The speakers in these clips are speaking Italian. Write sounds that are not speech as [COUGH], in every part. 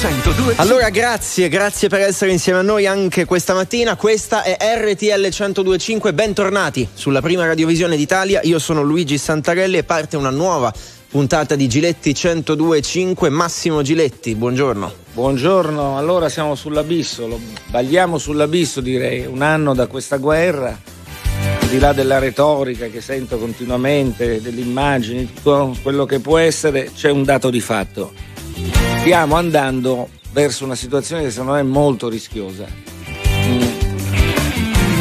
102. Allora grazie, grazie per essere insieme a noi anche questa mattina. Questa è RTL 1025, bentornati sulla prima radiovisione d'Italia. Io sono Luigi Santarelli e parte una nuova puntata di Giletti 1025. Massimo Giletti, buongiorno. Buongiorno, allora siamo sull'abisso, lo bagliamo sull'abisso direi, un anno da questa guerra, al di là della retorica che sento continuamente, delle immagini, tutto quello che può essere, c'è un dato di fatto. Stiamo andando verso una situazione che secondo me è molto rischiosa. Mm.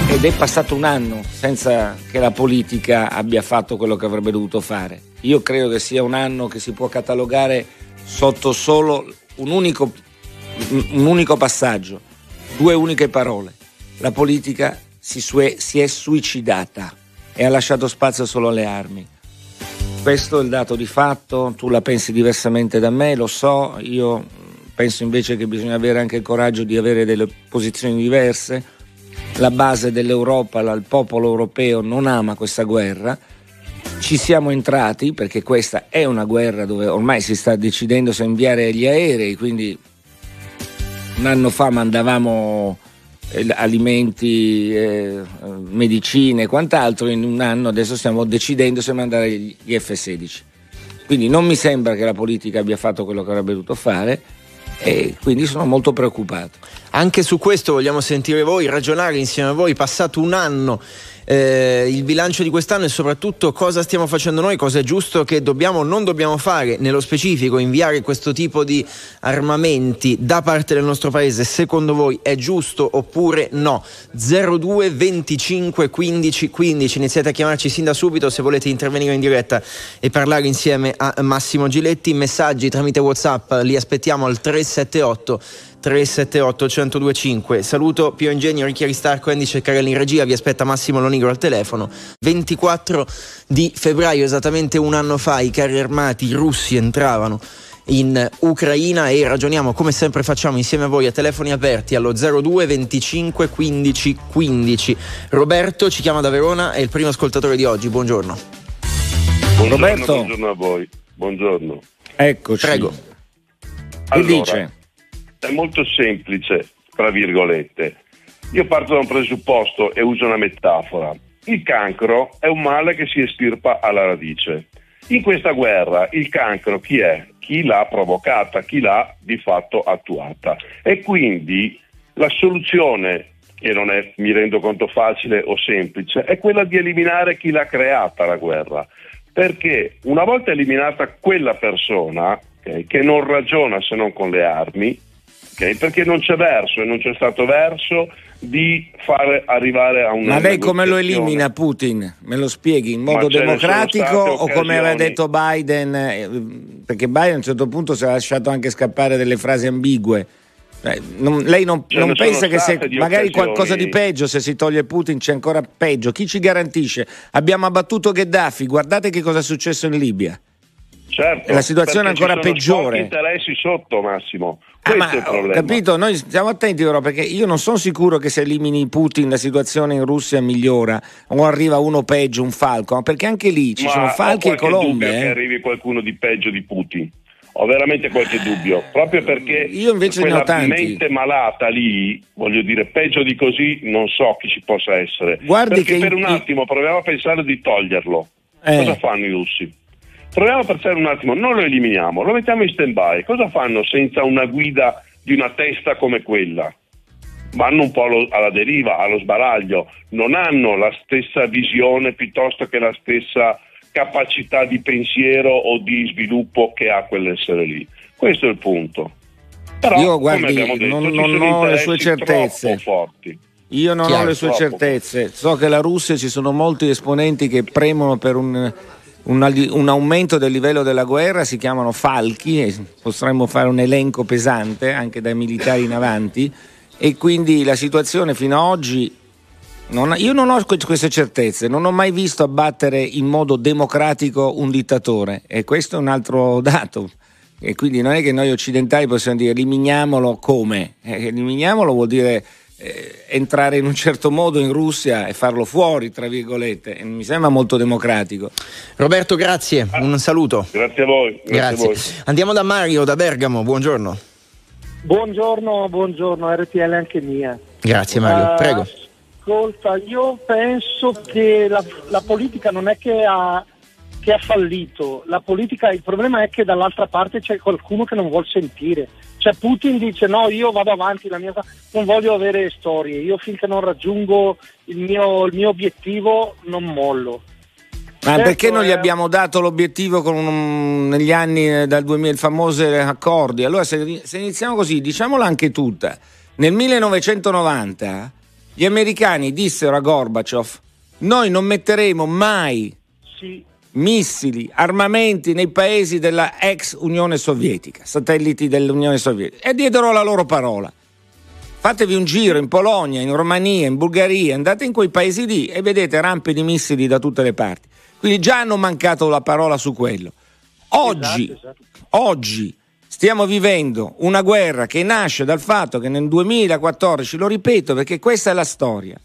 Ed è passato un anno senza che la politica abbia fatto quello che avrebbe dovuto fare. Io credo che sia un anno che si può catalogare sotto solo un unico, un unico passaggio, due uniche parole. La politica si, sue, si è suicidata e ha lasciato spazio solo alle armi. Questo è il dato di fatto, tu la pensi diversamente da me, lo so, io penso invece che bisogna avere anche il coraggio di avere delle posizioni diverse. La base dell'Europa, il popolo europeo non ama questa guerra. Ci siamo entrati perché questa è una guerra dove ormai si sta decidendo se inviare gli aerei, quindi un anno fa mandavamo alimenti, eh, medicine e quant'altro, in un anno adesso stiamo decidendo se mandare gli F-16. Quindi non mi sembra che la politica abbia fatto quello che avrebbe dovuto fare e quindi sono molto preoccupato. Anche su questo vogliamo sentire voi, ragionare insieme a voi, passato un anno eh, il bilancio di quest'anno e soprattutto cosa stiamo facendo noi, cosa è giusto che dobbiamo o non dobbiamo fare, nello specifico inviare questo tipo di armamenti da parte del nostro paese, secondo voi è giusto oppure no? 02 25 15 15, iniziate a chiamarci sin da subito se volete intervenire in diretta e parlare insieme a Massimo Giletti, messaggi tramite Whatsapp li aspettiamo al 378 378 1025. Saluto Pio Ingegno, Ricchi Aristarco, Andy Ceccarelli in regia, vi aspetta Massimo Lonigro al telefono. 24 di febbraio, esattamente un anno fa, i carri armati russi entravano in Ucraina e ragioniamo come sempre facciamo insieme a voi a telefoni aperti allo 02 25 15 15. Roberto ci chiama da Verona, è il primo ascoltatore di oggi, buongiorno. Buongiorno, Roberto. buongiorno a voi. Buongiorno. Eccoci. Prego. Che Allora, dice? È molto semplice, tra virgolette. Io parto da un presupposto e uso una metafora. Il cancro è un male che si estirpa alla radice. In questa guerra il cancro chi è? Chi l'ha provocata, chi l'ha di fatto attuata. E quindi la soluzione, che non è, mi rendo conto, facile o semplice, è quella di eliminare chi l'ha creata la guerra. Perché una volta eliminata quella persona, ok, che non ragiona se non con le armi, ok, perché non c'è verso e non c'è stato verso di fare arrivare a una Ma lei come lo elimina Putin? Me lo spieghi in modo democratico o come aveva detto Biden? eh, Perché Biden a un certo punto si è lasciato anche scappare delle frasi ambigue. Eh, non- lei non, non pensa che se magari occasioni. qualcosa di peggio, se si toglie Putin c'è ancora peggio? Chi ci garantisce? Abbiamo abbattuto Gheddafi, guardate che cosa è successo in Libia. Certo, la situazione è ancora peggiore. pochi interessi sotto, Massimo. Ah, Questo ma è il ho problema. capito, noi stiamo attenti però perché io non sono sicuro che se elimini Putin la situazione in Russia migliora o arriva uno peggio, un falco, ma perché anche lì ci Ma sono falchi e colombe. che eh. arrivi qualcuno di peggio di Putin. Ho veramente qualche dubbio, proprio perché Io invece ne ho quella tanti. mente malata lì, voglio dire, peggio di così non so chi ci possa essere. Guardi perché che per in- un attimo proviamo a pensare di toglierlo. Eh. Cosa fanno i russi? Proviamo a pensare un attimo, non lo eliminiamo, lo mettiamo in stand-by. Cosa fanno senza una guida di una testa come quella? Vanno un po' allo- alla deriva, allo sbaraglio, non hanno la stessa visione piuttosto che la stessa capacità di pensiero o di sviluppo che ha quell'essere lì. Questo è il punto. Però, Io, guardi, detto, non- non ho le sue certezze. forti. Io non Chiaro, ho le sue troppo. certezze, so che la Russia ci sono molti esponenti che premono per un, un- un aumento del livello della guerra, si chiamano falchi e potremmo fare un elenco pesante anche dai militari in avanti e quindi la situazione fino ad oggi non io non ho que- queste certezze, non ho mai visto abbattere in modo democratico un dittatore e questo è un altro dato. E quindi non è che noi occidentali possiamo dire eliminiamolo come? Eh, eliminiamolo vuol dire eh, entrare in un certo modo in Russia e farlo fuori, tra virgolette. E mi sembra molto democratico. Roberto, grazie, un saluto. Grazie a voi. Grazie. A Grazie. voi. Andiamo da Mario da Bergamo, buongiorno. Buongiorno, buongiorno, RTL anche mia. Grazie Mario, uh, prego. Ascolta, io penso che la, la politica non è che ha, che ha, fallito, la politica, il problema è che dall'altra parte c'è qualcuno che non vuole sentire. Cioè Putin dice no, io vado avanti, mia, non voglio avere storie, io finché non raggiungo il mio, il mio obiettivo non mollo. Ma certo, perché non gli abbiamo dato l'obiettivo un, negli anni eh, dal 2000, i famosi accordi? Allora se, se iniziamo così, diciamola anche tutta. Nel 1990 gli americani dissero a Gorbaciov noi non metteremo mai sì. Missili, armamenti nei paesi della ex Unione Sovietica, satelliti dell'Unione Sovietica, e diedero la loro parola. Fatevi un giro in Polonia, in Romania, in Bulgaria, andate in quei paesi lì e vedete rampe di missili da tutte le parti. Quindi già hanno mancato la parola su quello. Oggi, esatto, esatto. oggi stiamo vivendo una guerra che nasce dal fatto che nel 2014, lo ripeto perché questa è la storia,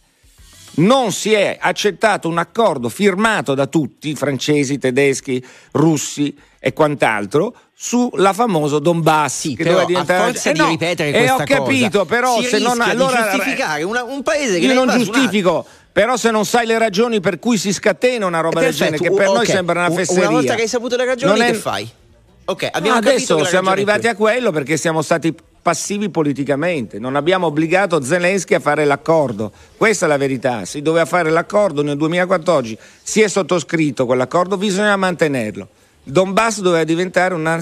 non si è accettato un accordo firmato da tutti, francesi, tedeschi, russi e quant'altro, sulla famosa Donbass sì, che doveva diventare a forza eh di no, ripetere questa cosa. E ho capito, cosa, però se non allora giustificare una, un paese che io non giustifico però se non sai le ragioni per cui si scatena una roba del genere, che per okay. noi sembra una fesseria. Una volta che hai saputo le ragioni, è... che fai? Ok, abbiamo no, adesso siamo arrivati a quello perché siamo stati passivi politicamente. Non abbiamo obbligato Zelensky a fare l'accordo. Questa è la verità. Si doveva fare l'accordo nel 2014, si è sottoscritto quell'accordo, bisogna mantenerlo. Il Donbass doveva diventare una,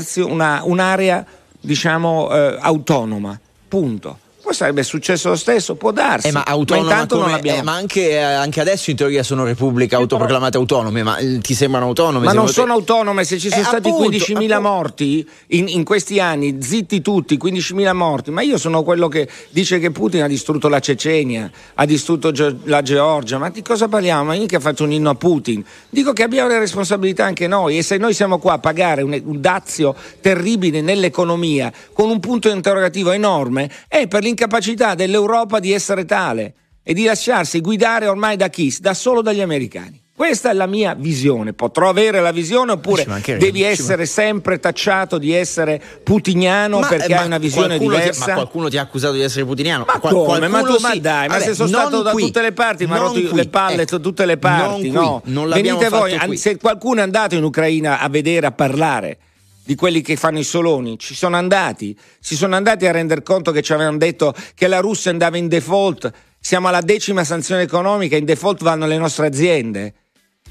un'area, diciamo, eh, autonoma. Punto. Poi sarebbe successo lo stesso, può darsi. Eh, ma, ma, come, eh, ma anche, eh, anche, adesso in teoria sono repubbliche autoproclamate autonome, ma eh, ti sembrano autonome? Ma non te... sono autonome, se ci sono stati appunto, 15.000 appunto. morti in, in, questi anni, zitti tutti, 15.000 morti, ma io sono quello che dice che Putin ha distrutto la Cecenia, ha distrutto la Georgia, ma di cosa parliamo? Ma io che faccio un inno a Putin. Dico che abbiamo le responsabilità anche noi e se noi siamo qua a pagare un, un dazio terribile nell'economia con un punto interrogativo enorme, è per l'incapacità dell'Europa di essere tale e di lasciarsi guidare ormai da chi? Da solo dagli americani. Questa è la mia visione. Potrò avere la visione oppure devi essere sempre tacciato di essere putiniano ma, perché ma hai una visione diversa. Ti, ma qualcuno ti ha accusato di essere putiniano? Ma Qual- come? Ma tu sì. ma dai, ma se sono stato qui, da tutte le parti, mi ha rotto le palle da tutte le parti, non no? Non Venite voi, qui. se qualcuno è andato in Ucraina a vedere, a parlare di quelli che fanno i soloni, ci sono andati, si sono andati a rendere conto che ci avevano detto che la Russia andava in default, siamo alla decima sanzione economica, in default vanno le nostre aziende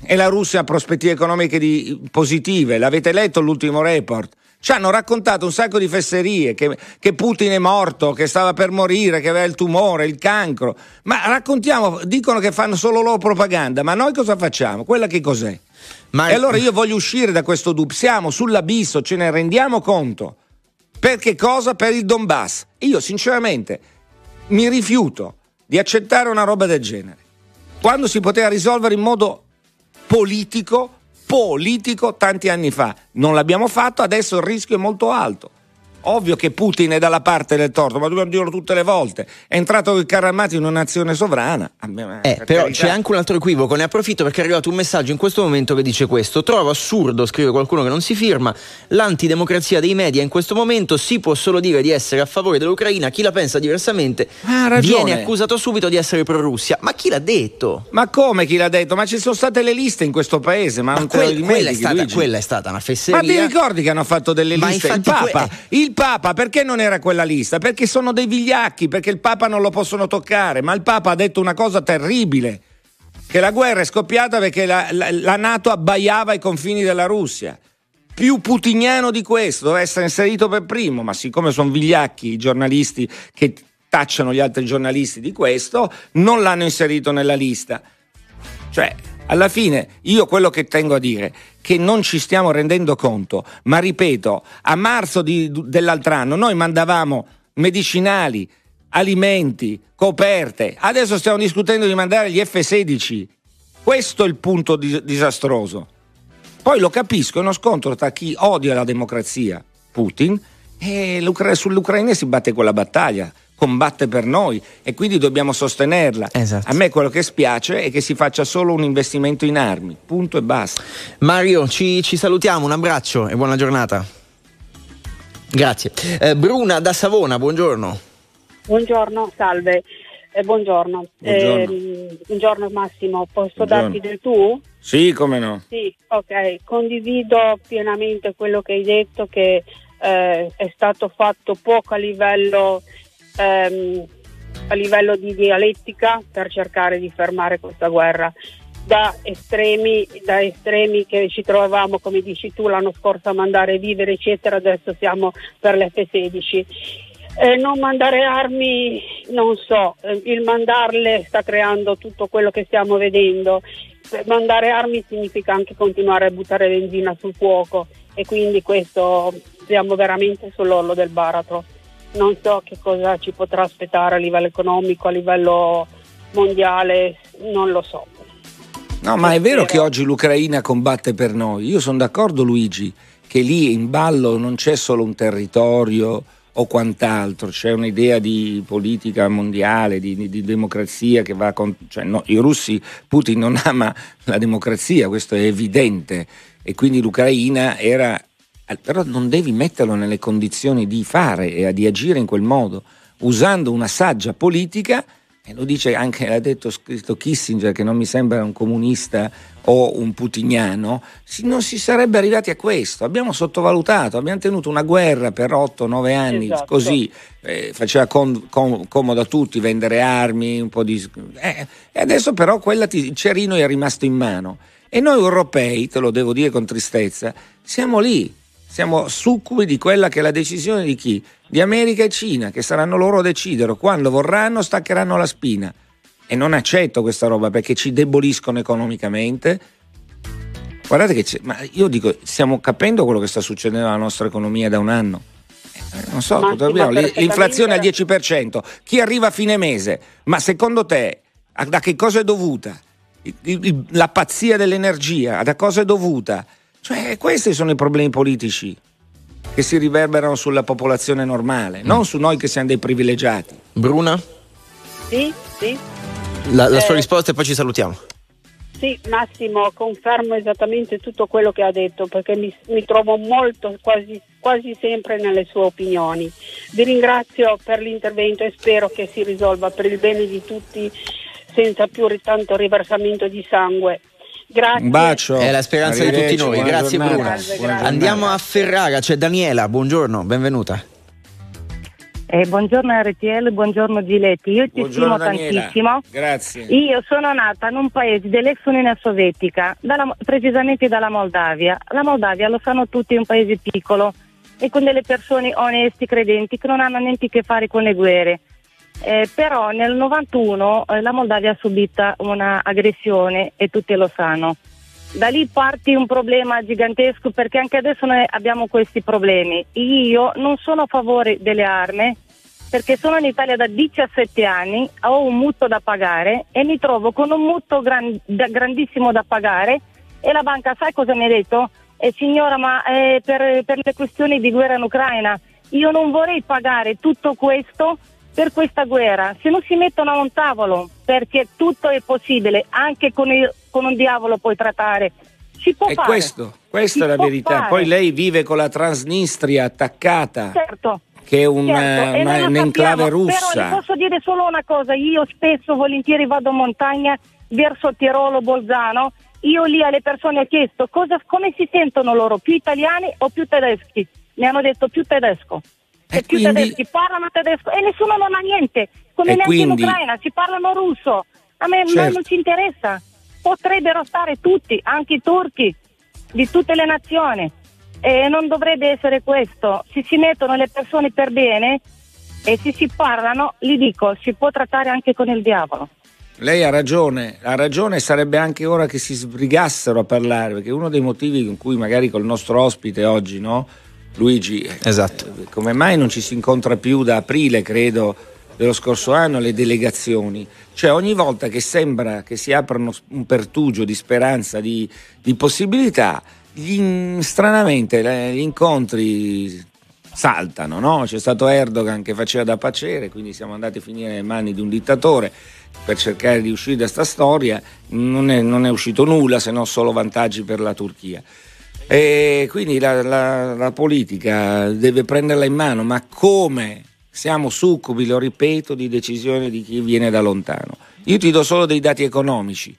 e la Russia ha prospettive economiche di, positive, l'avete letto l'ultimo report? Ci hanno raccontato un sacco di fesserie, che, che, Putin è morto, che stava per morire, che aveva il tumore, il cancro. Ma raccontiamo, dicono che fanno solo loro propaganda, ma noi cosa facciamo? Quella che cos'è? Ma... E allora io voglio uscire da questo dubbio. Siamo sull'abisso, ce ne rendiamo conto. Per che cosa? Per il Donbass. Io sinceramente mi rifiuto di accettare una roba del genere. Quando si poteva risolvere in modo politico, politico tanti anni fa. Non l'abbiamo fatto, adesso il rischio è molto alto. Ovvio che Putin è dalla parte del torto, ma dobbiamo dirlo tutte le volte. È entrato il carro armato in una nazione sovrana. Eh, per però carità. c'è anche un altro equivoco. Ne approfitto perché è arrivato un messaggio in questo momento che dice questo. Trovo assurdo, scrive qualcuno che non si firma, l'antidemocrazia dei media in questo momento si può solo dire di essere a favore dell'Ucraina. Chi la pensa diversamente viene accusato subito di essere pro-Russia. Ma chi l'ha detto? Ma come chi l'ha detto? Ma ci sono state le liste in questo paese. Ma, ma quel, quella, è stata, quella, è stata, una fesseria. Ma ti ricordi che hanno fatto delle liste? Il Papa. Que- il il Papa perché non era quella lista? Perché sono dei vigliacchi, perché il Papa non lo possono toccare, ma il Papa ha detto una cosa terribile, che la guerra è scoppiata perché la, la, la Nato abbaiava ai confini della Russia. Più putiniano di questo, doveva essere inserito per primo, ma siccome sono vigliacchi i giornalisti che tacciano gli altri giornalisti di questo, non l'hanno inserito nella lista. Cioè, alla fine io quello che tengo a dire che non ci stiamo rendendo conto, ma ripeto, a marzo di, dell'altro anno noi mandavamo medicinali, alimenti, coperte, adesso stiamo discutendo di mandare gli F-16. Questo è il punto dis- disastroso. Poi lo capisco, è uno scontro tra chi odia la democrazia, Putin, e sull'Ucraina si batte quella battaglia combatte per noi e quindi dobbiamo sostenerla. Esatto. A me quello che spiace è che si faccia solo un investimento in armi, punto e basta. Mario, ci, ci salutiamo, un abbraccio e buona giornata. Grazie. Eh, Bruna da Savona, buongiorno. Buongiorno, salve. Eh, buongiorno. Buongiorno. Eh, buongiorno Massimo, posso Buongiorno. darti del tu? Sì, come no? Sì, ok, condivido pienamente quello che hai detto che eh, è stato fatto poco a livello, ehm, a livello di dialettica per cercare di fermare questa guerra. Da estremi, da estremi che ci trovavamo, come dici tu, l'anno scorso a mandare vivere, eccetera, adesso siamo per l'F-16. Eh, non mandare armi, non so, eh, il mandarle sta creando tutto quello che stiamo vedendo. Mandare armi significa anche continuare a buttare benzina sul fuoco e quindi questo siamo veramente sull'orlo del baratro. Non so che cosa ci potrà aspettare a livello economico, a livello mondiale, non lo so. No, ma è vero che oggi l'Ucraina combatte per noi. Io sono d'accordo, Luigi, che lì in ballo non c'è solo un territorio o quant'altro, c'è un'idea di politica mondiale, di, di- di democrazia che va con... Cioè, no, I russi, Putin non [LAUGHS] ama la democrazia, questo è evidente, e quindi l'Ucraina era... Però non devi metterlo nelle condizioni di fare e di agire in quel modo, usando una saggia politica e lo dice anche, l'ha detto scritto Kissinger, che non mi sembra un comunista o un putiniano, si- non si sarebbe arrivati a questo. Abbiamo sottovalutato, abbiamo tenuto una guerra per 8-9 anni, Esatto. così eh, faceva con- com- comodo a tutti vendere armi, un po' di... eh, e adesso però quella ti- il cerino è rimasto in mano. E noi europei, te lo devo dire con tristezza, siamo lì, siamo succubi di quella che è la decisione di chi? Di America e Cina, che saranno loro a decidere. Quando vorranno staccheranno la spina. E non accetto questa roba perché ci deboliscono economicamente. Guardate che c'è, ma io dico, stiamo capendo quello che sta succedendo alla nostra economia da un anno. Eh, Non so, Ma l- l'inflazione al perfettamente- 10%, chi arriva a fine mese? Ma secondo te da che cosa è dovuta? La pazzia dell'energia, da cosa è dovuta? Cioè, questi sono i problemi politici che si riverberano sulla popolazione normale, non su noi che siamo dei privilegiati. Bruna, Sì, sì. la, la sua Eh. risposta e poi ci salutiamo. Sì, Massimo, confermo esattamente tutto quello che ha detto perché mi, mi trovo molto, quasi, quasi sempre nelle sue opinioni. Vi ringrazio per l'intervento e spero che si risolva per il bene di tutti senza più tanto riversamento di sangue. Grazie. Un bacio. È la speranza di tutti noi. Grazie. Salve, Buona grazie. Andiamo a Ferrara, c'è Daniela, buongiorno, benvenuta. Eh, buongiorno RTL, buongiorno Giletti. Io ti Buongiorno stimo Daniela. tantissimo. Grazie. Io sono nata in un paese dell'ex Unione Sovietica, dalla- precisamente dalla Moldavia. La Moldavia lo sanno tutti, è un paese piccolo e con delle persone onesti, credenti, che non hanno niente a che fare con le guerre. Eh, però nel 91 eh, la Moldavia ha subito un'aggressione e tutti lo sanno. Da lì parte un problema gigantesco perché anche adesso noi abbiamo questi problemi. Io non sono a favore delle armi perché sono in Italia da 17 anni, ho un mutuo da pagare e mi trovo con un mutuo gran- da- grandissimo da pagare e la banca sai cosa mi ha detto? Eh, signora ma eh, per, per le questioni di guerra in Ucraina io non vorrei pagare tutto questo per questa guerra, se non si mettono a un tavolo perché tutto è possibile, anche con, il- con un diavolo puoi trattare, si può E fare. questo, questa Si è la verità. fare. Poi lei vive con la Transnistria attaccata, Certo. che è un, Certo, una- lo un'enclave Però russa. le posso dire solo una cosa, io spesso volentieri vado in montagna verso Tirolo, Bolzano, io lì alle persone ho chiesto cosa- come si sentono loro, più italiani o più tedeschi? Mi hanno detto più tedesco. E più quindi- tedeschi parlano tedesco e nessuno non ha niente, come E neanche quindi- in Ucraina, si parlano russo. A me Certo. non, non ci interessa. Potrebbero stare tutti, anche i turchi, di tutte le nazioni. E non dovrebbe essere questo. Se si mettono le persone per bene e se si parlano, gli dico, si può trattare anche con il diavolo. Lei ha ragione, ha ragione, sarebbe anche ora che si sbrigassero a parlare, perché uno dei motivi con cui magari col nostro ospite oggi, no? Luigi, eh, Esatto. eh, come mai non ci si incontra più da aprile, credo, dello scorso anno, le delegazioni? Cioè ogni volta che sembra che si apra uno- un pertugio di speranza, di, di possibilità, gli- stranamente gli incontri saltano, no? C'è stato Erdogan che faceva da pacere, quindi siamo andati a finire nelle mani di un dittatore per cercare di uscire da sta storia, non è, non è uscito nulla se non solo vantaggi per la Turchia. E quindi la, la, la politica deve prenderla in mano, ma come? Siamo succubi, lo ripeto, di decisioni di chi viene da lontano. Io ti do solo dei dati economici.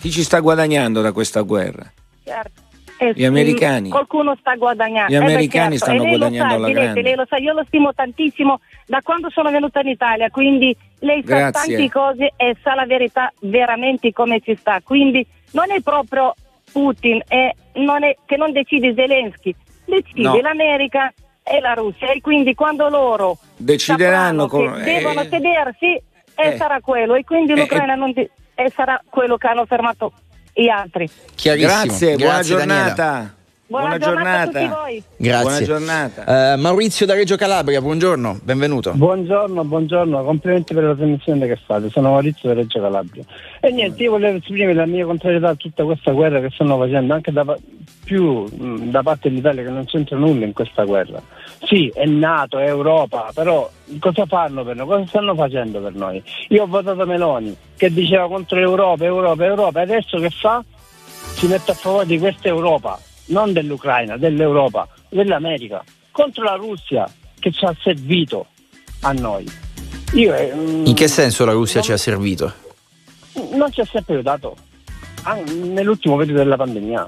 Chi ci sta guadagnando da questa guerra? Certo. Eh, Gli americani. Qualcuno sta guadagnando. Gli Eh beh, americani certo. stanno guadagnando sa, alla grande. Lei lo sa, io lo stimo tantissimo da quando sono venuta in Italia, quindi lei sa Grazie. tante cose e sa la verità veramente come ci sta. Quindi non è proprio Putin è- non è- che non decide Zelensky, decide No. l'America e la Russia e quindi quando loro Decideranno con- che devono eh, sedersi e eh. sarà quello e quindi Eh, l'Ucraina non di- e sarà quello che hanno fermato gli altri. Chiarissimo. Grazie, buona Daniela. Giornata. Buona, giornata, a tutti voi. Grazie. Buona giornata. Eh, Maurizio da Reggio Calabria, buongiorno, benvenuto. Buongiorno, buongiorno, complimenti per la trasmissione che fate, sono Maurizio da Reggio Calabria. E niente, io volevo esprimere la mia contrarietà a tutta questa guerra che stanno facendo, anche da, più mh, da parte dell'Italia che non c'entra nulla in questa guerra. Sì, è NATO, è Europa, però cosa fanno per noi? Cosa stanno facendo per noi? Io ho votato Meloni che diceva contro l'Europa, Europa, Europa, e adesso che fa? Si mette a favore di questa Europa, non dell'Ucraina, dell'Europa, dell'America, contro la Russia che ci ha servito a noi. Io, eh, mm, In che senso la Russia ci ha servito? Non ci ha sempre aiutato, nell'ultimo periodo della pandemia.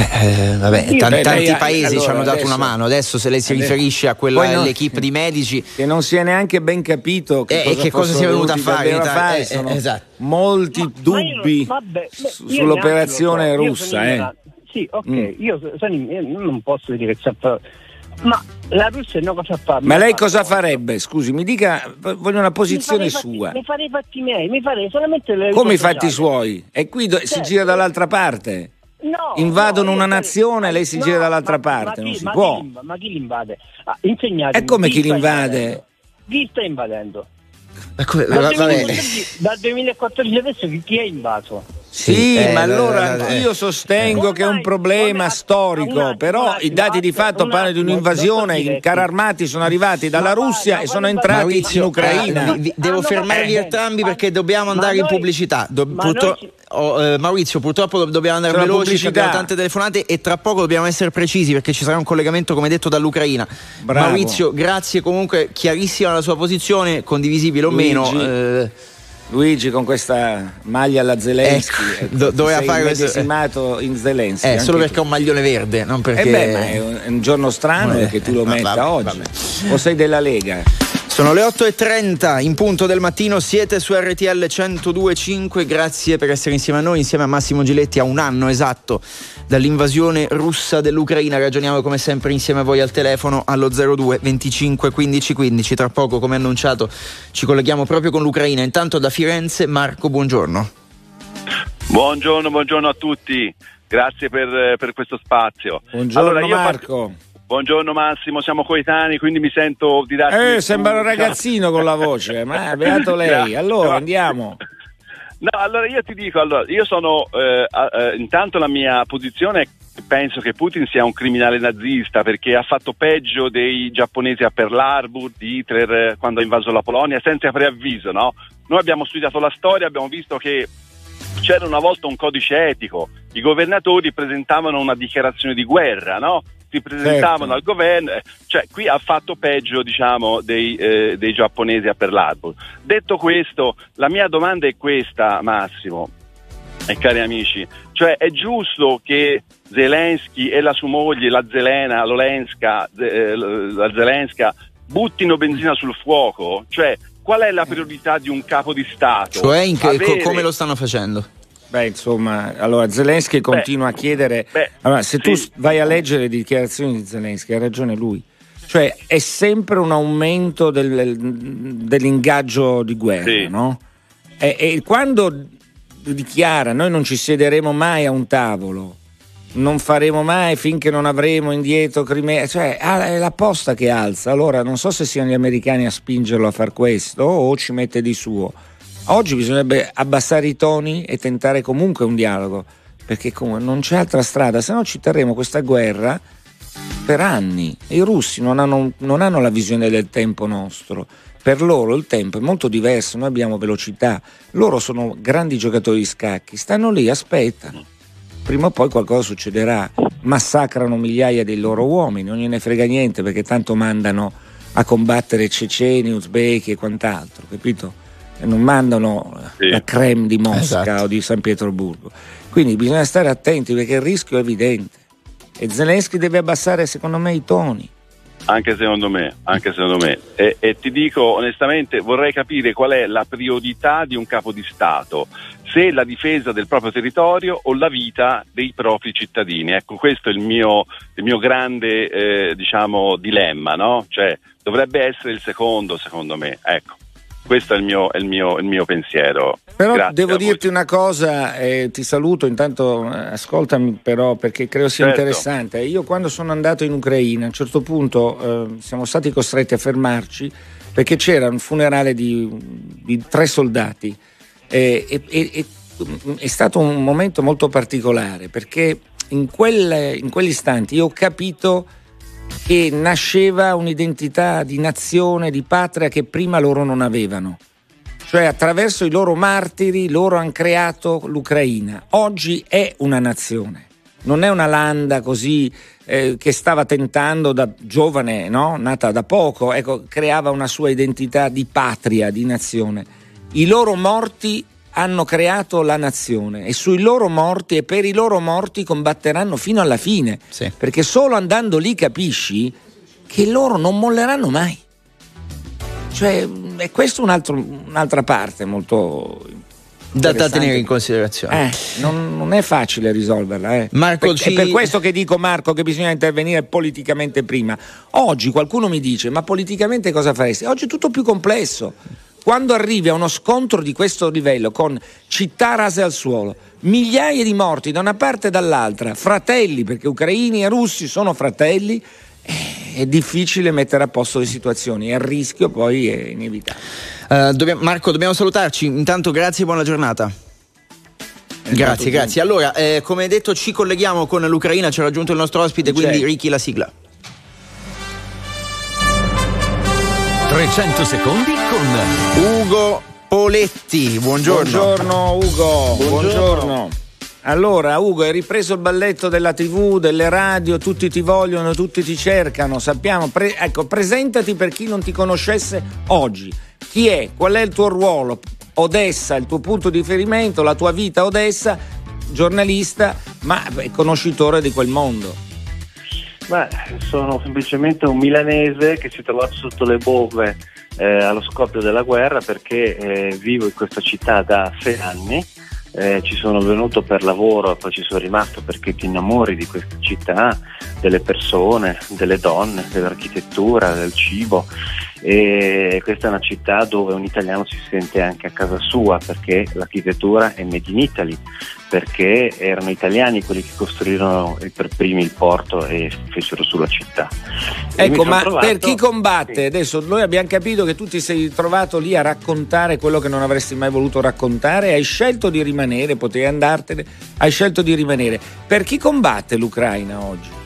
Eh, vabbè, Io- tan- Beh, tanti lei- paesi allora, ci hanno dato adesso- una mano. Adesso, se lei si adesso- riferisce a quella no- dell'equipe di medici, [LAUGHS] che non si è neanche ben capito che Eh, cosa, che cosa fossero sia venuta a fare in fare. Eh, Sono esatto. molti Ma- ma io dubbi vabbè, beh, su- io sull'operazione russa. eh. Sì, ok, Mm. io, sono io non posso dire che sa Ma la Russia no cosa fa? Ma lei cosa farebbe? Scusi, mi dica, voglio una posizione mi farei i sua. fatti- Mi farei i fatti miei, mi farei solamente le Come i fatti suoi? E qui do- si Certo. gira dall'altra parte. No, Invadono no, una nazione, lei si no, gira dall'altra ma- parte, ma non chi- si ma può. Chi, ma chi l'invade? Ah, insegnatemi. E come chi sta l'invade? invadendo? Chi sta invadendo? Come- Dal va- va bene. 2014 Dal 2014 adesso chi- chi è invaso? Sì, eh, ma eh, allora eh, io sostengo che è un problema ormai- storico, attimo, però un i attimo, dati di fatto attimo, parlano di un'invasione, i carri armati sono arrivati dalla Ma vai, Russia ma e sono entrati Maurizio, in Ucraina. eh, vi- vi- devo Ah, fermarvi eh, entrambi perché dobbiamo andare in noi- pubblicità. Do- ma purtro- noi ci- oh, eh, Maurizio, purtroppo do- dobbiamo andare la veloci, pubblicità. abbiamo tante telefonate e tra poco dobbiamo essere precisi perché ci sarà un collegamento, come detto, dall'Ucraina. Bravo. Maurizio, grazie comunque, chiarissima la sua posizione, condivisibile o Luigi. meno. eh, Luigi con questa maglia alla Zelensky, Ecco, ecco, do- doveva fare questo- in Zelensky. eh, solo tu. perché ha un maglione verde, non Eh perché... beh, ma è un, giorno strano Eh, che tu lo va- metta vabbè, oggi. vabbè. O sei della Lega? Sono le 8.30 in punto del mattino, siete su RTL 102.5, grazie per essere insieme a noi, insieme a Massimo Giletti a un anno esatto dall'invasione russa dell'Ucraina, ragioniamo come sempre insieme a voi al telefono allo 02 25 15 15, tra poco come annunciato ci colleghiamo proprio con l'Ucraina, intanto da Firenze Marco, buongiorno. Buongiorno, buongiorno a tutti, grazie per, per questo spazio. Buongiorno Allora, io Marco. Buongiorno Massimo, siamo coetanei, quindi mi sento di darti... Eh, sembra un ragazzino con la voce, ma beato lei. [LAUGHS] Allora andiamo. No, allora io ti dico, allora, io sono, eh, eh, intanto la mia posizione è che penso che Putin sia un criminale nazista perché ha fatto peggio dei giapponesi a Pearl Harbor, di Hitler eh, quando ha invaso la Polonia, senza preavviso, no? Noi abbiamo studiato la storia, abbiamo visto che c'era una volta un codice etico, i governatori presentavano una dichiarazione di guerra, no? Si presentavano Certo. al governo, eh, cioè qui ha fatto peggio diciamo dei, eh, dei giapponesi a Pearl Harbor. Detto questo, la mia domanda è questa Massimo e cari amici, cioè è giusto che Zelensky e la sua moglie, la Zelena, l'Olenska, eh, la Zelenska, buttino benzina sul fuoco? Cioè, qual è la priorità di un capo di Stato? Cioè in che- co- Avere- come lo stanno facendo? Beh, insomma, allora Zelensky continua a chiedere. beh, allora, se tu sì. s- vai a leggere le dichiarazioni di Zelensky, ha ragione lui. Cioè, è sempre un aumento del- dell'ingaggio di guerra, Sì. no? E, e quando dichiara noi non ci siederemo mai a un tavolo, non faremo mai finché non avremo indietro Crimea, cioè è la posta che alza. Allora non so se siano gli americani a spingerlo a far questo o ci mette di suo. Oggi bisognerebbe abbassare i toni e tentare comunque un dialogo, perché comunque non c'è altra strada, se no ci terremo questa guerra per anni. I russi non hanno, non hanno la visione del tempo nostro. Per loro il tempo è molto diverso, noi abbiamo velocità, loro sono grandi giocatori di scacchi, stanno lì, aspettano. prima o poi qualcosa succederà. Massacrano migliaia dei loro uomini, non gliene frega niente perché tanto mandano a combattere ceceni, uzbeki e quant'altro, capito? Non mandano sì. la creme di Mosca esatto. o di San Pietroburgo. Quindi bisogna stare attenti perché il rischio è evidente. E Zelensky deve abbassare, secondo me, i toni. Anche secondo me, anche secondo me. E, e, ti dico onestamente, vorrei capire qual è la priorità di un capo di Stato, se la difesa del proprio territorio o la vita dei propri cittadini. Ecco, questo è il mio, il mio grande eh, diciamo, dilemma, no? Cioè, dovrebbe essere il secondo, secondo me. Ecco questo è il mio, è il mio, il mio pensiero. Però Grazie devo dirti una cosa, eh, ti saluto, intanto eh, ascoltami però perché credo sia certo. interessante. Io quando sono andato in Ucraina a un certo punto eh, siamo stati costretti a fermarci perché c'era un funerale di, di tre soldati e, e, e, è stato un momento molto particolare perché in, quel, in quegli istanti io ho capito che nasceva un'identità di nazione, di patria che prima loro non avevano. Cioè attraverso i loro martiri loro hanno creato l'Ucraina. Oggi è una nazione, non è una landa così eh, che stava tentando da giovane, no? nata da poco, ecco, creava una sua identità di patria, di nazione. I loro morti hanno creato la nazione e sui loro morti e per i loro morti combatteranno fino alla fine, sì. perché solo andando lì capisci che loro non molleranno mai. Cioè, è questa un un'altra parte molto da, da, tenere in considerazione. Eh, non, non, è facile risolverla. Eh. Marco, per, ci... È per questo che dico, Marco, che bisogna intervenire politicamente prima. Oggi qualcuno mi dice, ma politicamente cosa faresti? Oggi è tutto più complesso. Quando arrivi a uno scontro di questo livello con città rase al suolo, migliaia di morti da una parte e dall'altra, fratelli, perché ucraini e russi sono fratelli, eh, è difficile mettere a posto le situazioni e il rischio poi è inevitabile. Uh, dobbiamo, Marco, dobbiamo salutarci. Intanto grazie e buona giornata. Grazie, grazie. Allora, eh, come detto, ci colleghiamo con l'Ucraina, ci ha raggiunto il nostro ospite, quindi Ricky la sigla. 300 secondi con Ugo Poletti. Buongiorno. Buongiorno Ugo. Buongiorno. Buongiorno. Allora, Ugo, hai ripreso il balletto della TV, delle radio, tutti ti vogliono, tutti ti cercano, sappiamo. Pre- ecco, presentati per chi non ti conoscesse oggi. Chi è? Qual è il tuo ruolo? Odessa, il tuo punto di riferimento, la tua vita Odessa, giornalista, ma conoscitore di quel mondo. Beh, sono semplicemente un milanese che si è trovato sotto le bombe eh, allo scoppio della guerra perché eh, vivo in questa città da sei anni. Eh, ci sono venuto per lavoro poi ci sono rimasto perché ti innamori di questa città, delle persone, delle donne, dell'architettura, del cibo e questa è una città dove un italiano si sente anche a casa sua perché l'architettura è made in Italy, perché erano italiani quelli che costruirono per primi il porto e fecero sulla città. Ecco, ma trovato... per chi combatte, sì. adesso noi abbiamo capito che tu ti sei trovato lì a raccontare quello che non avresti mai voluto raccontare, hai scelto di rimanere, potevi andartene, hai scelto di rimanere. Per chi combatte l'Ucraina oggi?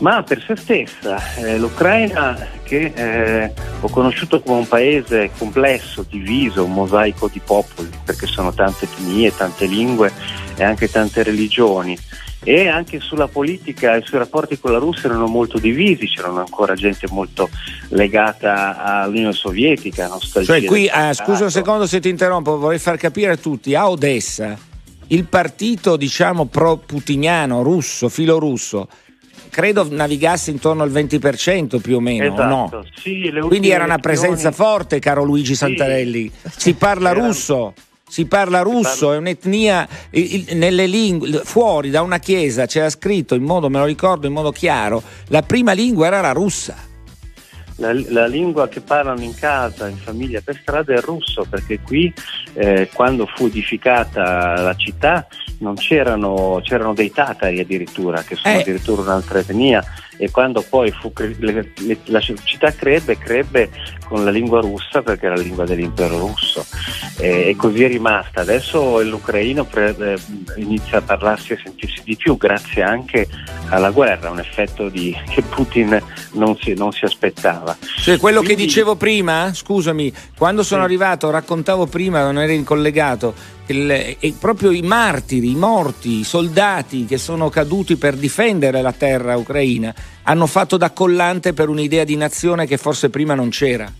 Ma per se stessa. Eh, L'Ucraina che eh, ho conosciuto come un paese complesso, diviso, un mosaico di popoli, perché sono tante etnie, tante lingue e anche tante religioni. E anche sulla politica e sui rapporti con la Russia erano molto divisi, c'erano ancora gente molto legata all'Unione Sovietica. Cioè qui, ah, scusa un secondo se ti interrompo, vorrei far capire a tutti, a Odessa il partito diciamo pro-putiniano, russo, filorusso, credo navigasse intorno al 20% più o meno, esatto. no? Sì, Quindi era una presenza forte, caro Luigi Santarelli. Sì. Si parla era... russo. Si parla russo, è un'etnia nelle lingue, fuori da una chiesa c'era scritto in modo, me lo ricordo in modo chiaro, la prima lingua era la russa. La, la, lingua che parlano in casa, in famiglia, per strada è il russo, perché qui eh, quando fu edificata la città non c'erano, c'erano dei tatari addirittura, che sono eh. addirittura un'altra etnia e quando poi fu, le, le, la città crebbe, crebbe con la lingua russa perché era la lingua dell'impero russo e, e così è rimasta. Adesso l'ucraino pre, eh, inizia a parlarsi e sentirsi di più grazie anche alla guerra, un effetto di, [LAUGHS] che Putin non si, non si aspettava. Cioè quello Quindi- che dicevo prima, scusami, quando sono arrivato, raccontavo prima, non eri collegato, il- proprio i martiri, i morti, i soldati che sono caduti per difendere la terra ucraina hanno fatto da collante per un'idea di nazione che forse prima non c'era.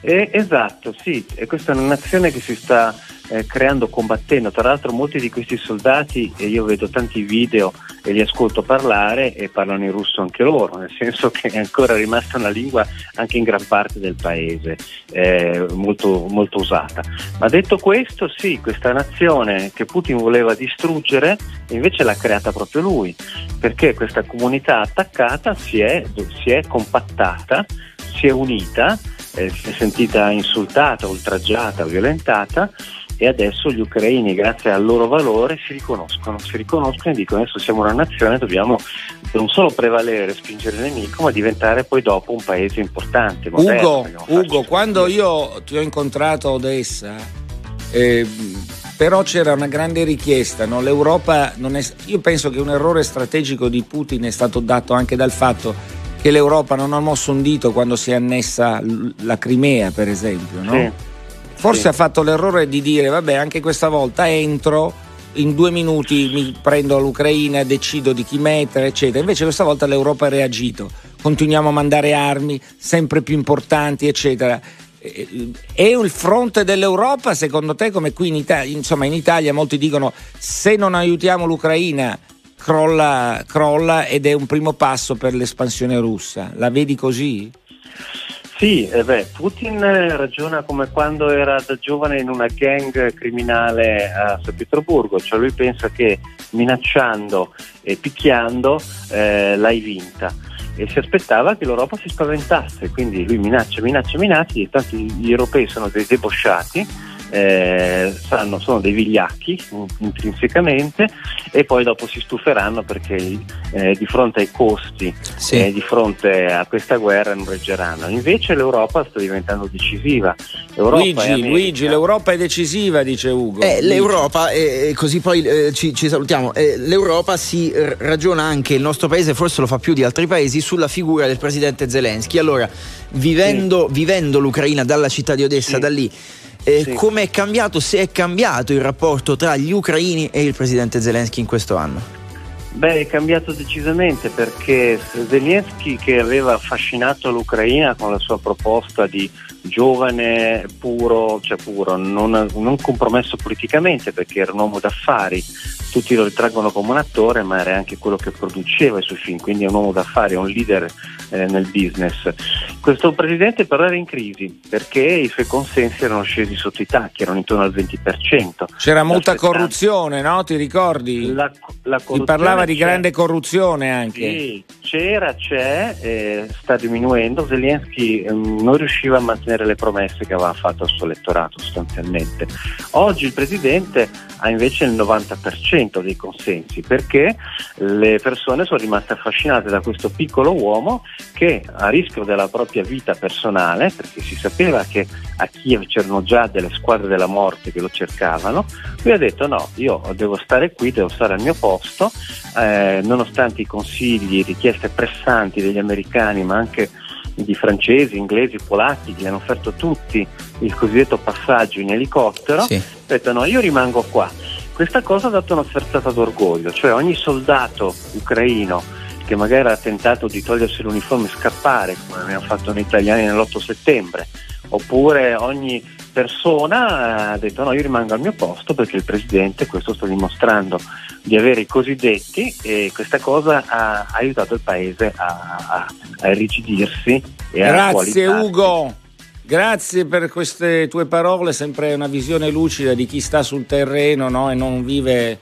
Eh, esatto, sì, e questa è una nazione che si sta eh, creando combattendo, tra l'altro molti di questi soldati, e io vedo tanti video e li ascolto parlare e parlano in russo anche loro, nel senso che è ancora rimasta una lingua anche in gran parte del paese eh, molto, molto usata. Ma detto questo, sì, questa nazione che Putin voleva distruggere invece l'ha creata proprio lui, perché questa comunità attaccata si è, si è compattata, si è unita eh, si è sentita insultata, oltraggiata, violentata e adesso gli ucraini grazie al loro valore si riconoscono, si riconoscono e dicono adesso siamo una nazione, dobbiamo non solo prevalere, spingere il nemico, ma diventare poi dopo un paese importante. moderno, Ugo, Ugo, quando io ti ho incontrato a Odessa, eh, però c'era una grande richiesta, no? l'Europa non è, io penso che un errore strategico di Putin è stato dato anche dal fatto che l'Europa non ha mosso un dito quando si è annessa la Crimea, per esempio. no? Sì. Forse Sì. ha fatto l'errore di dire, vabbè, anche questa volta entro, in due minuti mi prendo l'Ucraina, decido di chi mettere, eccetera. Invece questa volta l'Europa ha reagito. Continuiamo a mandare armi sempre più importanti, eccetera. È il fronte dell'Europa, secondo te, come qui in Italia? Insomma, in Italia molti dicono se non aiutiamo l'Ucraina crolla, crolla ed è un primo passo per l'espansione russa. La vedi così? Sì, eh beh, Putin eh, ragiona come quando era da giovane in una gang criminale a San Pietroburgo, cioè lui pensa che minacciando e picchiando eh, l'hai vinta. E si aspettava che l'Europa si spaventasse, quindi lui minaccia, minaccia, minaccia, e tanto gli europei sono dei debosciati, eh, sanno- sono dei vigliacchi mm, intrinsecamente e poi dopo si stuferanno perché eh, di fronte ai costi Sì. e di fronte a questa guerra non reggeranno. Invece l'Europa sta diventando decisiva. L'Europa Luigi, Luigi, l'Europa è decisiva, dice Ugo. Eh. L'Europa, e così poi eh, ci, ci salutiamo, eh, l'Europa si r- ragiona anche, il nostro paese forse lo fa più di altri paesi, sulla figura del presidente Zelensky. Allora, vivendo, vivendo l'Ucraina dalla città di Odessa, Sì. da lì, eh, Sì. come è cambiato, se è cambiato il rapporto tra gli ucraini e il presidente Zelensky in questo anno? Beh, è cambiato decisamente perché Zelensky che aveva affascinato l'Ucraina con la sua proposta di giovane, puro, cioè puro, non, non compromesso politicamente perché era un uomo d'affari, tutti lo ritraggono come un attore ma era anche quello che produceva i suoi film, quindi è un uomo d'affari, è un leader eh, nel business. Questo presidente però era in crisi perché i suoi consensi erano scesi sotto i tacchi, erano intorno al 20%. C'era molta corruzione, no? Ti ricordi? La, la si parlava di c'è. grande corruzione anche. Sì, c'era, c'è, eh, sta diminuendo. Zelensky ehm, non riusciva a mantenere le promesse che aveva fatto al suo elettorato sostanzialmente. Oggi il presidente ha invece il 90% dei consensi perché le persone sono rimaste affascinate da questo piccolo uomo che a rischio della propria vita personale, perché si sapeva che a Kiev c'erano già delle squadre della morte che lo cercavano, lui ha detto no, io devo stare qui, devo stare al mio posto, eh, nonostante i consigli, richieste pressanti degli americani, ma anche di francesi, inglesi, polacchi, che gli hanno offerto tutti il cosiddetto passaggio in elicottero, Sì. detto no, io rimango qua. Questa cosa ha dato una sferzata d'orgoglio, cioè ogni soldato ucraino che magari ha tentato di togliersi l'uniforme e scappare, come abbiamo fatto noi italiani nell'8 settembre, oppure ogni persona ha detto no, io rimango al mio posto perché il Presidente questo sta dimostrando di avere i cosiddetti e questa cosa ha aiutato il Paese a, a, a irrigidirsi e a Grazie coalizzarsi. Ugo. Grazie per queste tue parole, sempre una visione lucida di chi sta sul terreno no? e non vive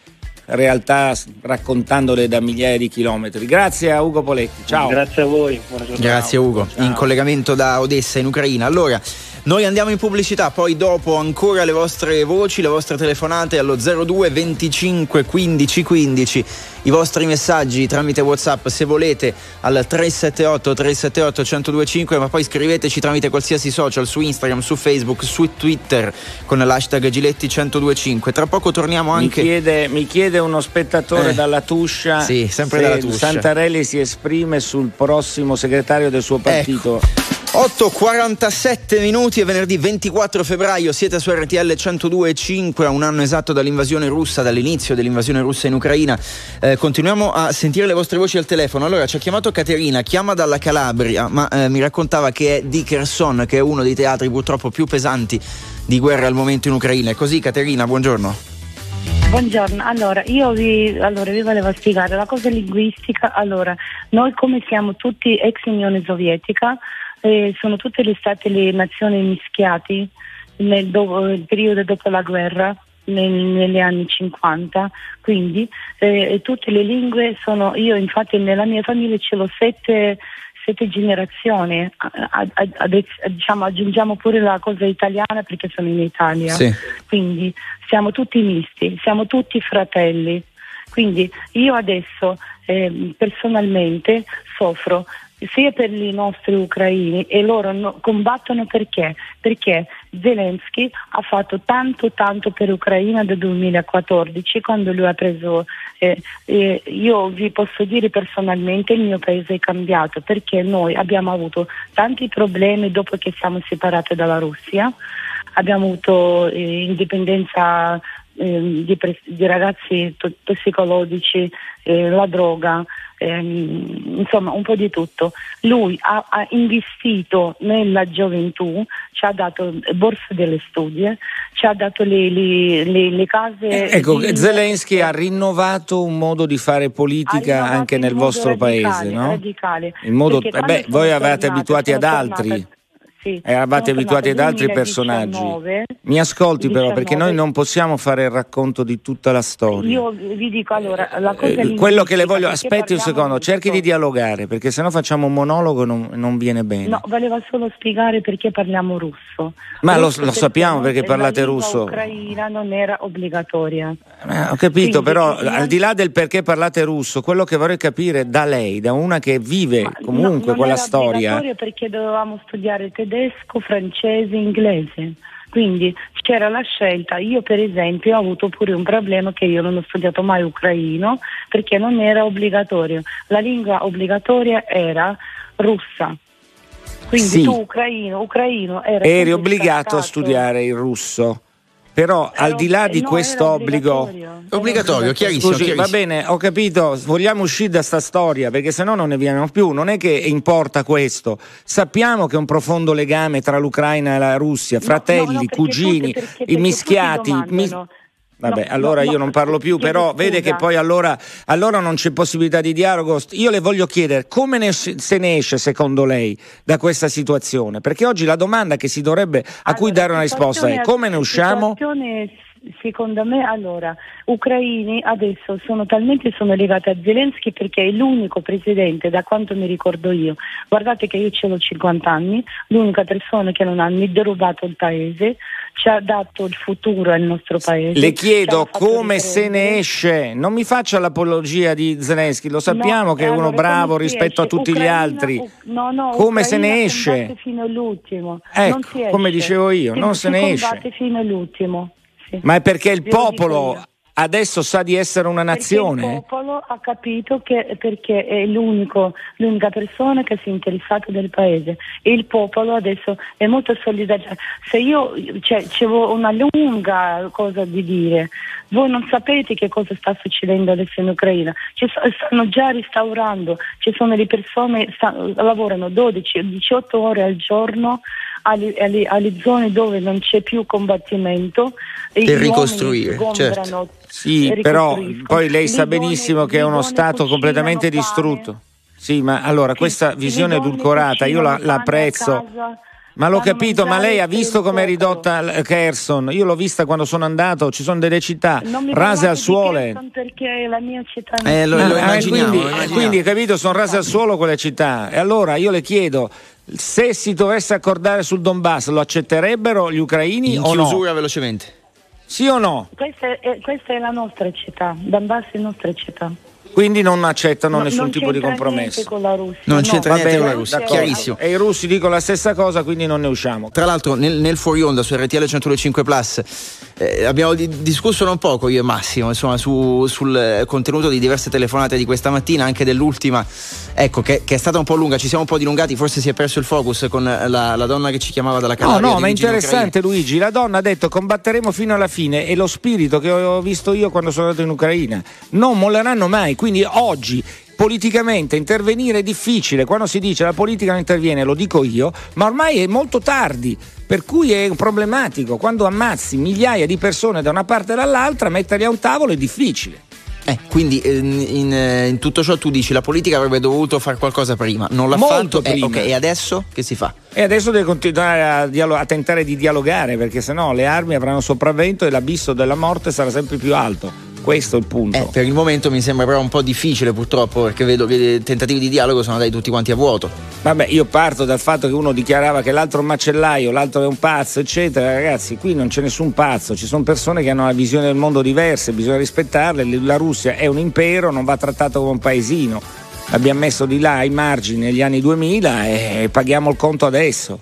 realtà raccontandole da migliaia di chilometri. Grazie a Ugo Poletti, ciao. Grazie a voi, buona giornata. Grazie Ugo, Ciao. in collegamento da Odessa in Ucraina. Allora, Noi andiamo in pubblicità, poi dopo ancora le vostre voci, le vostre telefonate allo 02 25 15 15, i vostri messaggi tramite WhatsApp se volete al 378 378 1025, ma poi scriveteci tramite qualsiasi social su Instagram, su Facebook, su Twitter con l'hashtag Giletti 1025. Tra poco torniamo anche Mi chiede, mi chiede uno spettatore Eh. dalla Tuscia Sì, sempre se dalla Tuscia. Santarelli si esprime sul prossimo segretario del suo partito. 8.47 minuti e venerdì 24 febbraio siete su RTL 102.5 a un anno esatto dall'invasione russa, dall'inizio dell'invasione russa in Ucraina. Eh, continuiamo a sentire le vostre voci al telefono. Allora ci ha chiamato Caterina, chiama dalla Calabria, ma eh, mi raccontava che è di Kherson, che è uno dei teatri purtroppo più pesanti di guerra al momento in Ucraina. È così Caterina, buongiorno. Buongiorno, allora io vi, allora, vi volevo spiegare la cosa linguistica. Allora, noi come siamo tutti ex Unione Sovietica, eh, sono tutte le state le nazioni mischiate nel do- periodo dopo la guerra, nel- negli anni 50, quindi eh, tutte le lingue sono, io infatti nella mia famiglia ce l'ho sette, sette generazioni, A- a- a- diciamo, aggiungiamo pure la cosa italiana perché sono in Italia Sì. quindi siamo tutti misti, siamo tutti fratelli. Quindi io adesso ehm, personalmente soffro sia per i nostri ucraini e loro no- combattono perché? Perché Zelensky ha fatto tanto tanto per l'Ucraina dal 2014 quando lui ha preso eh, eh, io vi posso dire personalmente il mio paese è cambiato perché noi abbiamo avuto tanti problemi dopo che siamo separati dalla Russia abbiamo avuto eh, indipendenza ehm, di, pres- di ragazzi to- tossicologici, eh, la droga, ehm, insomma un po' di tutto. Lui ha, ha investito nella gioventù, ci ha dato borse delle studie, ci ha dato le, le- le- le case. Ecco, di- Zelensky ha rinnovato un modo di fare politica anche nel vostro radicale, paese, no? radicale. In modo, eh beh, voi tornata- abituati ad altri. Sì, Eravate abituati ad altri 2019, personaggi. Mi ascolti però, perché noi 19. non possiamo fare il racconto di tutta la storia. Io vi dico allora, la cosa Eh, quello che le voglio, aspetti un secondo, parliamo cerchi di dialogare, perché sennò facciamo un monologo e non, non viene bene. No, voleva solo spiegare perché parliamo russo. Ma lo- Russo lo sappiamo perché la parlate russo. ucraina non era obbligatoria. Eh, ho capito, Quindi, però al di là del perché parlate russo, quello che vorrei capire da lei, da una che vive No, comunque non quella era storia, perché dovevamo studiare tedesco, francese, inglese. Quindi c'era la scelta. Io per esempio ho avuto pure un problema che io non ho studiato mai ucraino perché non era obbligatorio. La lingua obbligatoria era russa. Quindi Sì. tu ucraino, ucraino era eri obbligato a studiare il russo. Però al di là di no, questo obbligo, obbligatorio. Obbligatorio, chiarissimo. Scusi, va chiarissimo. bene, ho capito, vogliamo uscire da sta storia perché sennò non ne viene più, non è che importa questo. Sappiamo che è un profondo legame tra l'Ucraina e la Russia, fratelli, no, no, perché cugini, tutti- perché- i perché mischiati. mi-. Vabbè, No, allora no, io no, non parlo più, però scusa. vede che poi allora, allora non c'è possibilità di dialogo. Io le voglio chiedere come ne- se ne esce secondo lei da questa situazione? Perché oggi la domanda che si dovrebbe, a cui Allora, dare una risposta è come ne usciamo? situazione, secondo me, allora, ucraini adesso sono talmente sono legati a Zelensky perché è l'unico presidente, da quanto mi ricordo io, guardate che io ce l'ho 50 anni, l'unica persona che non ha né derubato il paese, ci ha dato il futuro al nostro paese. Le chiedo come se ne esce, non mi faccia l'apologia di Zelensky, lo sappiamo No, che è uno allora, bravo rispetto a esce? tutti gli Ucraina- altri. U- no, no, Come se ne Ucraina esce? fino all'ultimo. Ecco, come dicevo io, Si- non se ne esce. fino all'ultimo. Ma è perché il popolo adesso sa di essere una Perché nazione? il popolo ha capito che perché è l'unico, l'unica persona che si è interessata del paese. E il popolo adesso è molto solidario. Se io cioè, c'è una lunga cosa di dire, voi non sapete che cosa sta succedendo adesso in Ucraina, ci sta- stanno già restaurando, ci sono le persone sta- lavorano 12-18 ore al giorno alle, alle- alle zone dove non c'è più combattimento e ricostruire, certo. Sì, però poi lei sa benissimo che è uno Stato completamente pane. distrutto. Sì, ma allora questa visione edulcorata io la, la apprezzo. Ma l'ho capito, ma lei ha visto com'è ridotta Kherson? Io l'ho vista quando sono andato, ci sono delle città Non rase al suolo. Perché è la mia città Eh, lo- lo eh, immaginiamo, quindi, lo immaginiamo. quindi, capito, sono rase al suolo quelle città. E allora io le chiedo, Se si dovesse accordare sul Donbass, lo accetterebbero gli ucraini In o no? chiusura velocemente. Sì o no? Questa è, questa è la nostra città, Donbass è la nostra città. Quindi non accettano No, nessun non tipo di c'entra compromesso. niente con la Russia. Non no. c'entra niente bene, con la Russia, d'accordo. chiarissimo. E i russi dicono la stessa cosa, quindi non ne usciamo. Tra l'altro nel, nel fuori onda su RTL 105 Plus eh, abbiamo di- discusso non poco io e Massimo insomma, su- sul contenuto di diverse telefonate di questa mattina, anche dell'ultima, ecco, che, che è stata un po' lunga, ci siamo un po' dilungati, forse si è perso il focus con la, la donna che ci chiamava dalla No, Calabria. no, di ma è interessante Luigi. La donna ha detto combatteremo fino alla fine e lo spirito che ho visto io quando sono andato in Ucraina non molleranno mai. Quindi oggi politicamente intervenire è difficile. Quando si dice la politica non interviene, lo dico io, ma ormai è molto tardi. Per cui è problematico. Quando ammazzi migliaia di persone da una parte e dall'altra, metterli a un tavolo è difficile. Eh, quindi eh, in, eh, in tutto ciò tu dici la politica avrebbe dovuto fare qualcosa prima, non l'ha Molto fatto. eh, prima. ok, e adesso che si fa? E adesso deve continuare a, dialo- a tentare di dialogare, perché sennò le armi avranno sopravvento e l'abisso della morte sarà sempre più alto. Questo è il punto. Eh, per il momento mi sembra però un po' difficile purtroppo perché vedo che i tentativi di dialogo sono andati tutti quanti a vuoto. Vabbè, io parto dal fatto che uno dichiarava che l'altro è un macellaio, l'altro è un pazzo, eccetera. Ragazzi, qui non c'è nessun pazzo, ci sono persone che hanno una visione del mondo diversa, bisogna rispettarle. La Russia è un impero, non va trattato come un paesino. L'abbiamo messo di là ai margini negli anni 2000 e paghiamo il conto adesso.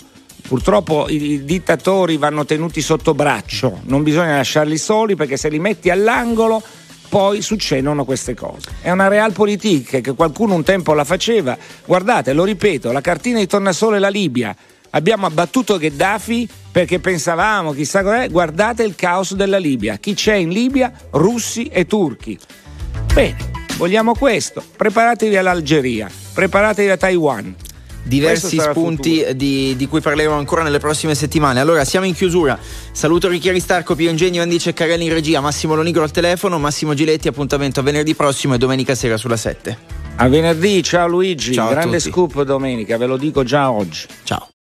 Purtroppo i dittatori vanno tenuti sotto braccio, non bisogna lasciarli soli perché se li metti all'angolo poi succedono queste cose. È una realpolitik che qualcuno un tempo la faceva. Guardate, lo ripeto, la cartina di tornasole è la Libia. Abbiamo abbattuto Gheddafi perché pensavamo chissà cos'è. Guardate il caos della Libia. Chi c'è in Libia? Russi e turchi. Bene, vogliamo questo. Preparatevi all'Algeria, preparatevi a Taiwan. Diversi spunti di, di cui parleremo ancora nelle prossime settimane. Allora, siamo in chiusura. Saluto Ricchieri Starco, Piero Ingegni, Vandice e Carelli in regia, Massimo Lonigro al telefono, Massimo Giletti, appuntamento a venerdì prossimo e domenica sera sulla 7. A venerdì, ciao Luigi, Ciao grande tutti. scoop domenica, ve lo dico già oggi. Ciao.